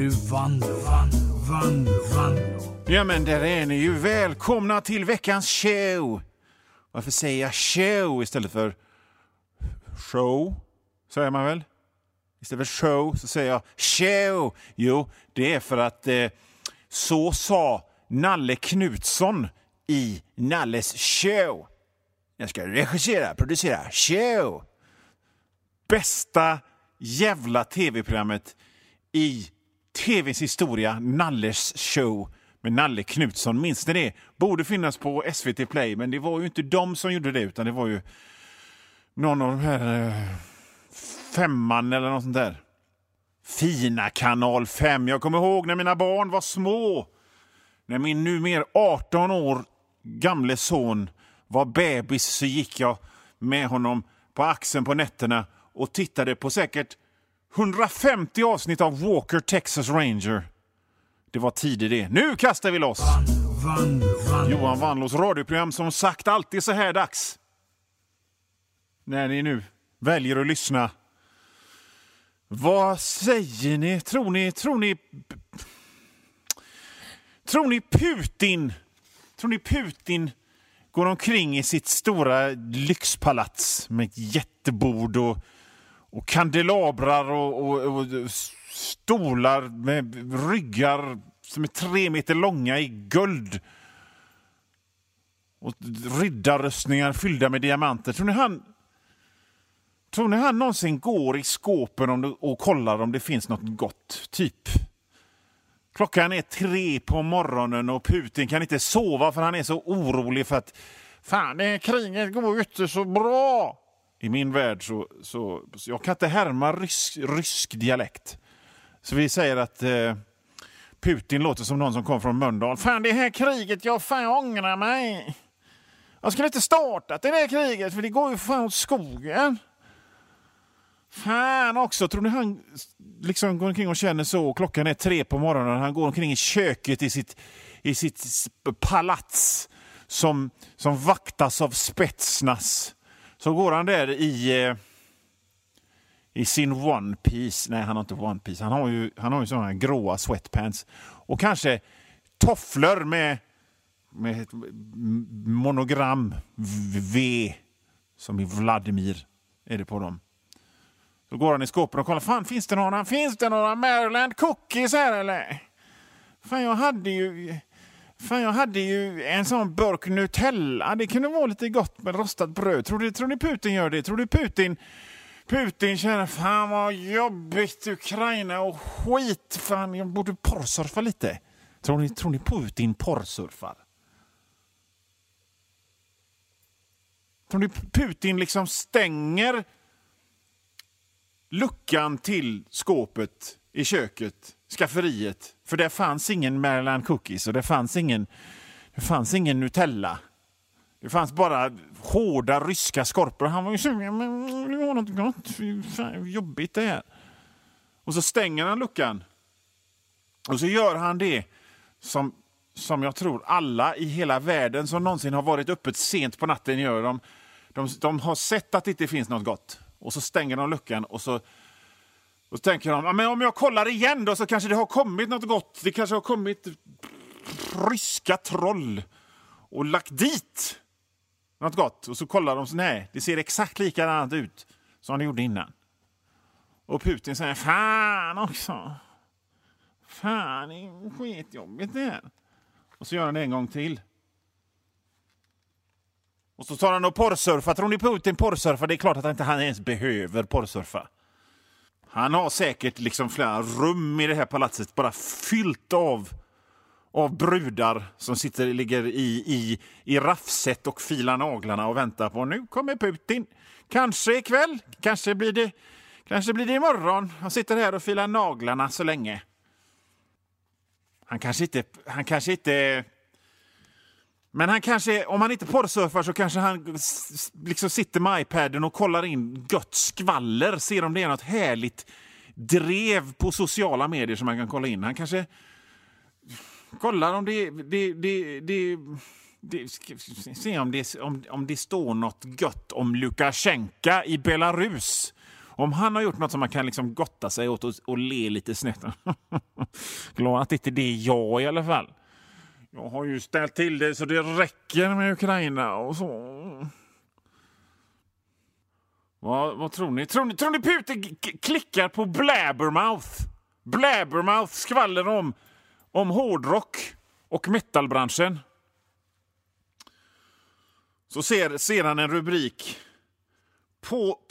nu Vanlo, Vanlo, Vanlo, Vanlo. Ja, men där är ni ju. Välkomna till veckans show. Varför säger jag show istället för show? Säger man väl? Istället för show så säger jag show. Jo, det är för att eh, så sa Nalle Knutsson i Nalles show. Jag ska regissera, producera, show. Bästa jävla tv-programmet i tvs historia, Nalles show med Nalle Knutsson. Minns ni det? Borde finnas på SVT Play, men det var ju inte de som gjorde det, utan det var ju någon av de här eh, femman eller något sånt där. Fina kanal 5. Jag kommer ihåg när mina barn var små. När min numera 18 år gamle son var bebis så gick jag med honom på axeln på nätterna och tittade på säkert 150 avsnitt av Walker Texas Ranger. Det var tider det. Nu kastar vi loss! Johan Wanlås radioprogram som sagt alltid så här dags. När ni nu väljer att lyssna. Vad säger ni? Tror ni... Tror ni... Tror ni Putin... Tror ni Putin går omkring i sitt stora lyxpalats med ett jättebord och, och kandelabrar och, och, och stolar med ryggar som är tre meter långa i guld. Och riddarrustningar fyllda med diamanter. Tror ni han, tror ni han någonsin går i skåpen om det, och kollar om det finns något gott? Typ. Klockan är tre på morgonen och Putin kan inte sova för han är så orolig för att fan, det här kriget går ju inte så bra. I min värld så, så, så jag kan inte härma rysk, rysk dialekt. Så vi säger att eh, Putin låter som någon som kom från Mölndal. Fan, det här kriget, jag fan ångrar mig. Jag skulle inte startat det där kriget, för det går ju fan åt skogen. Fan också, tror ni han liksom går omkring och känner så? Klockan är tre på morgonen han går omkring i köket i sitt, i sitt palats som, som vaktas av Spetsnas. Så går han där i... Eh, I sin One Piece. Nej, han har inte One Piece. Han har ju, han har ju sådana gråa sweatpants. Och kanske tofflor med, med ett monogram V, som i Vladimir är det på dem. Då går han i skåpen och kollar. Fan, finns det några, finns det några Maryland cookies här eller? Fan, jag hade ju... Fan, jag hade ju en sån burk Nutella. Det kunde vara lite gott med rostat bröd. Tror du, tror ni Putin gör det? Tror du Putin Putin känner fan vad jobbigt Ukraina och skit. Fan, jag borde porrsurfa lite. Tror ni, tror ni Putin porrsurfar? Tror ni Putin liksom stänger luckan till skåpet i köket, skafferiet? För det fanns ingen Maryland cookies och det fanns ingen, det fanns ingen Nutella. Det fanns bara hårda ryska skorpor. Han var ju sugen, men vill ha något gott? Fan, jobbigt det här. Och så stänger han luckan. Och så gör han det som, som jag tror alla i hela världen som någonsin har varit öppet sent på natten gör. De, de, de har sett att det inte finns något gott. Och så stänger de luckan och så, och så tänker de men om jag kollar igen då så kanske det har kommit något gott. Det kanske har kommit ryska troll och lagt dit något gott. Och så kollar de så nej, det ser exakt likadant ut som det gjorde innan. Och Putin säger fan också. Fan, det är skitjobbigt det här. Och så gör han det en gång till. Och så tar han och porrsurfar. Tror ni Putin porrsurfar? Det är klart att han inte ens behöver porrsurfa. Han har säkert liksom flera rum i det här palatset bara fyllt av av brudar som sitter, ligger i, i, i raffset och filar naglarna och väntar på nu kommer Putin. Kanske ikväll, kanske blir det, kanske blir det imorgon. Han sitter här och filar naglarna så länge. Han kanske inte... Han kanske inte men han kanske, om han inte porrsurfar så kanske han liksom sitter med iPaden och kollar in gött skvaller. Ser om det är något härligt drev på sociala medier som man kan kolla in. Han kanske kollar om det... det, det, det, det se om det, om, om det står något gött om Lukasjenko i Belarus. Om han har gjort något som man kan liksom gotta sig åt och, och le lite snett. Glad att det inte är jag i alla fall. Jag har ju ställt till det så det räcker med Ukraina och så. Vad, vad tror ni? Tror ni, tror ni Putin klickar på Blabbermouth? Blabbermouth skvaller om, om hårdrock och metalbranschen. Så ser, ser han en rubrik.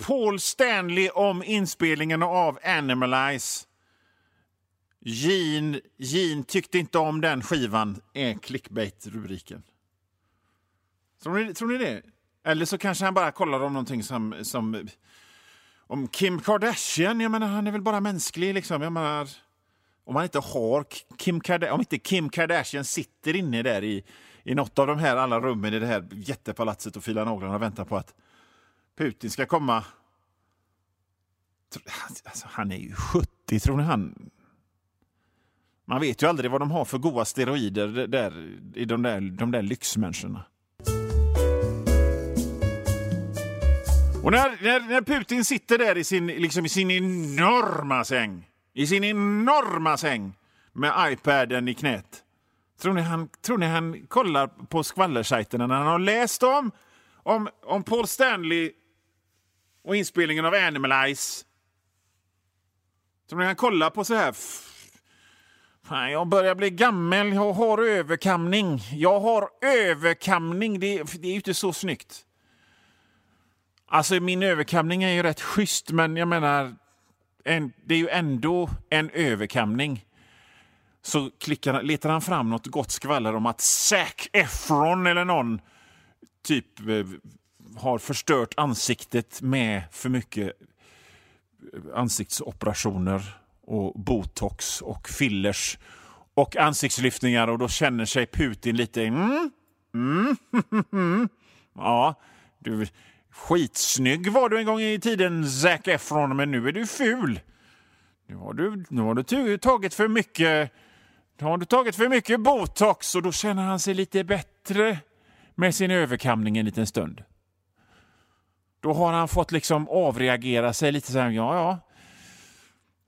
Paul Stanley om inspelningen av Animalize. Gene, Jean tyckte inte om den skivan, är clickbait-rubriken. Tror ni, tror ni det? Eller så kanske han bara kollar om någonting som, som... Om Kim Kardashian, jag menar han är väl bara mänsklig liksom. Jag menar, om man inte har Kim Kardashian, om inte Kim Kardashian sitter inne där i, i något av de här alla rummen i det här jättepalatset och filar naglarna och väntar på att Putin ska komma. Alltså, han är ju 70, tror ni han... Man vet ju aldrig vad de har för goda steroider där, i de där, de där lyxmänniskorna. Och när, när, när, Putin sitter där i sin, liksom i sin enorma säng, i sin enorma säng med iPaden i knät. Tror ni han, tror ni han kollar på skvallersajterna när han har läst om, om, om Paul Stanley och inspelningen av Animalize? Tror ni han kollar på så här... Fan, jag börjar bli gammal, jag har överkamning. Jag har överkamning, det, det är ju inte så snyggt. Alltså min överkamning är ju rätt schysst, men jag menar, en, det är ju ändå en överkamning. Så klickar, letar han fram något gott skvaller om att Zac Efron eller någon typ eh, har förstört ansiktet med för mycket eh, ansiktsoperationer och botox och fillers och ansiktslyftningar och då känner sig Putin lite... Mm, mm, ja, du, Skitsnygg var du en gång i tiden, Zac Efron, men nu är du ful. Nu har du, nu har du tagit för mycket nu har du tagit för mycket botox och då känner han sig lite bättre med sin överkamning en liten stund. Då har han fått liksom avreagera sig lite så här, ja, ja.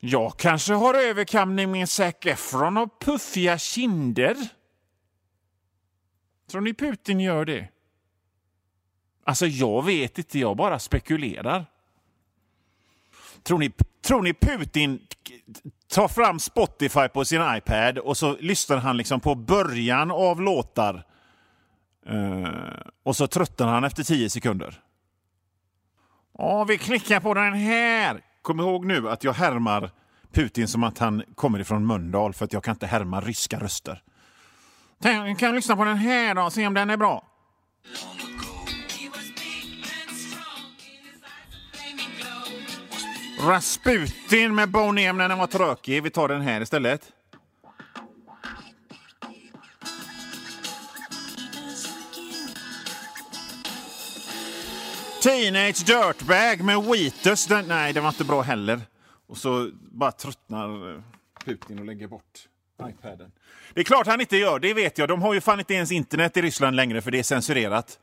Jag kanske har överkamning med Zac Efron och puffiga kinder. Tror ni Putin gör det? Alltså, jag vet inte, jag bara spekulerar. Tror ni, tror ni Putin tar fram Spotify på sin iPad och så lyssnar han liksom på början av låtar uh, och så tröttnar han efter tio sekunder? Ja, vi klickar på den här. Kom ihåg nu att jag härmar Putin som att han kommer ifrån Mölndal för att jag kan inte härma ryska röster. Kan jag lyssna på den här då och se om den är bra? Rasputin med Boney när den var tråkig. Vi tar den här istället. Teenage Dirtbag med Wheatus. Den, nej, den var inte bra heller. Och så bara tröttnar eh, Putin och lägger bort iPaden. Det är klart han inte gör, det vet jag. De har ju fan inte ens internet i Ryssland längre för det är censurerat.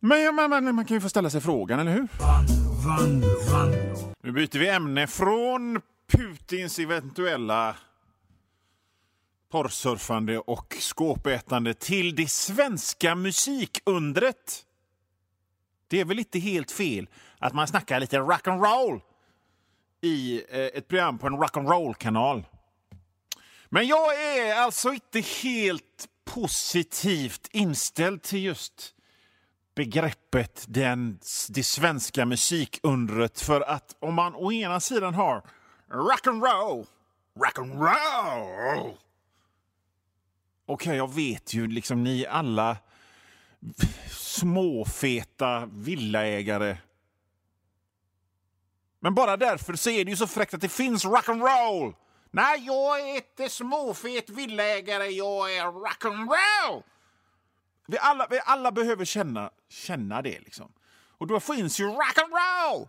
Men man, man, man kan ju få ställa sig frågan, eller hur? Van, van, Nu byter vi ämne från Putins eventuella porrsurfande och skåpätande till det svenska musikundret. Det är väl inte helt fel att man snackar lite rock'n'roll i eh, ett program på en rock'n'roll-kanal. Men jag är alltså inte helt positivt inställd till just begreppet den, det svenska musikundret för att om man å ena sidan har rock'n'roll, rock'n'roll. Okej, okay, jag vet ju liksom ni alla småfeta villaägare. Men bara därför så är det ju så fräckt att det finns rock'n'roll. Nej, jag är inte småfet villaägare, jag är rock'n'roll. Vi alla, vi alla behöver känna, känna det. Liksom. Och då finns ju rock'n'roll!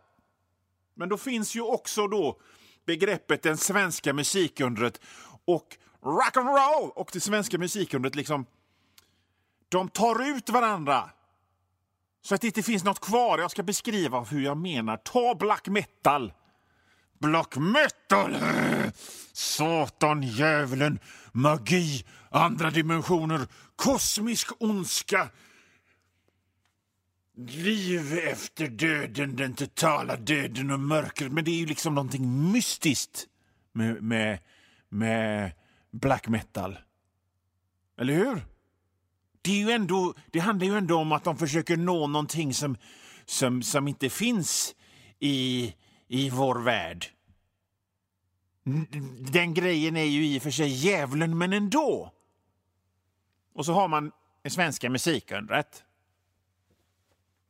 Men då finns ju också då begreppet den svenska musikundret och rock'n'roll och det svenska musikundret liksom de tar ut varandra. Så att det inte finns något kvar. Jag ska beskriva hur jag menar. Ta black metal. Black metal! Satan, djävulen, magi, andra dimensioner, kosmisk ondska. Liv efter döden, den totala döden och mörkret. Men det är ju liksom någonting mystiskt med, med, med black metal. Eller hur? Det, är ju ändå, det handlar ju ändå om att de försöker nå någonting som, som, som inte finns i, i vår värld. Den grejen är ju i och för sig djävulen, men ändå. Och så har man den svenska musikundret.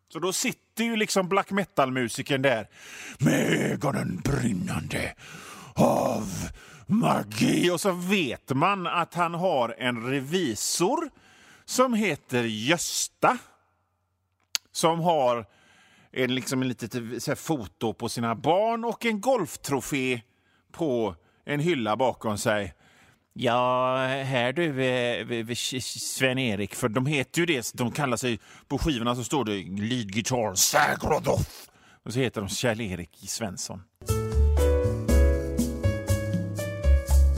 Så då sitter ju liksom black metal-musikern där med ögonen brinnande av magi. Och så vet man att han har en revisor som heter Gösta. Som har en, liksom en litet så foto på sina barn och en golftrofé på en hylla bakom sig. Ja, här du, eh, eh, eh, Sven-Erik, för de heter ju det, de kallar sig, på skivorna så står det lead guitar Sagrodoff. Och så heter de Kjell-Erik Svensson.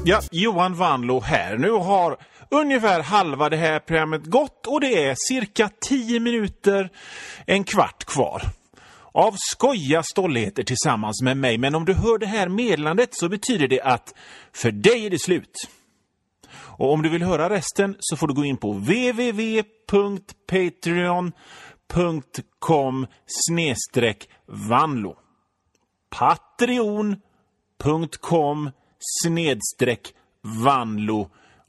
Ja, Johan Vanlo här. Nu har ungefär halva det här programmet gått och det är cirka 10 minuter, en kvart kvar av skoja stolligheter tillsammans med mig. Men om du hör det här meddelandet så betyder det att för dig är det slut. Och om du vill höra resten så får du gå in på www.patreon.com snedstreck vanlo. Patreon.com snedstreck vanlo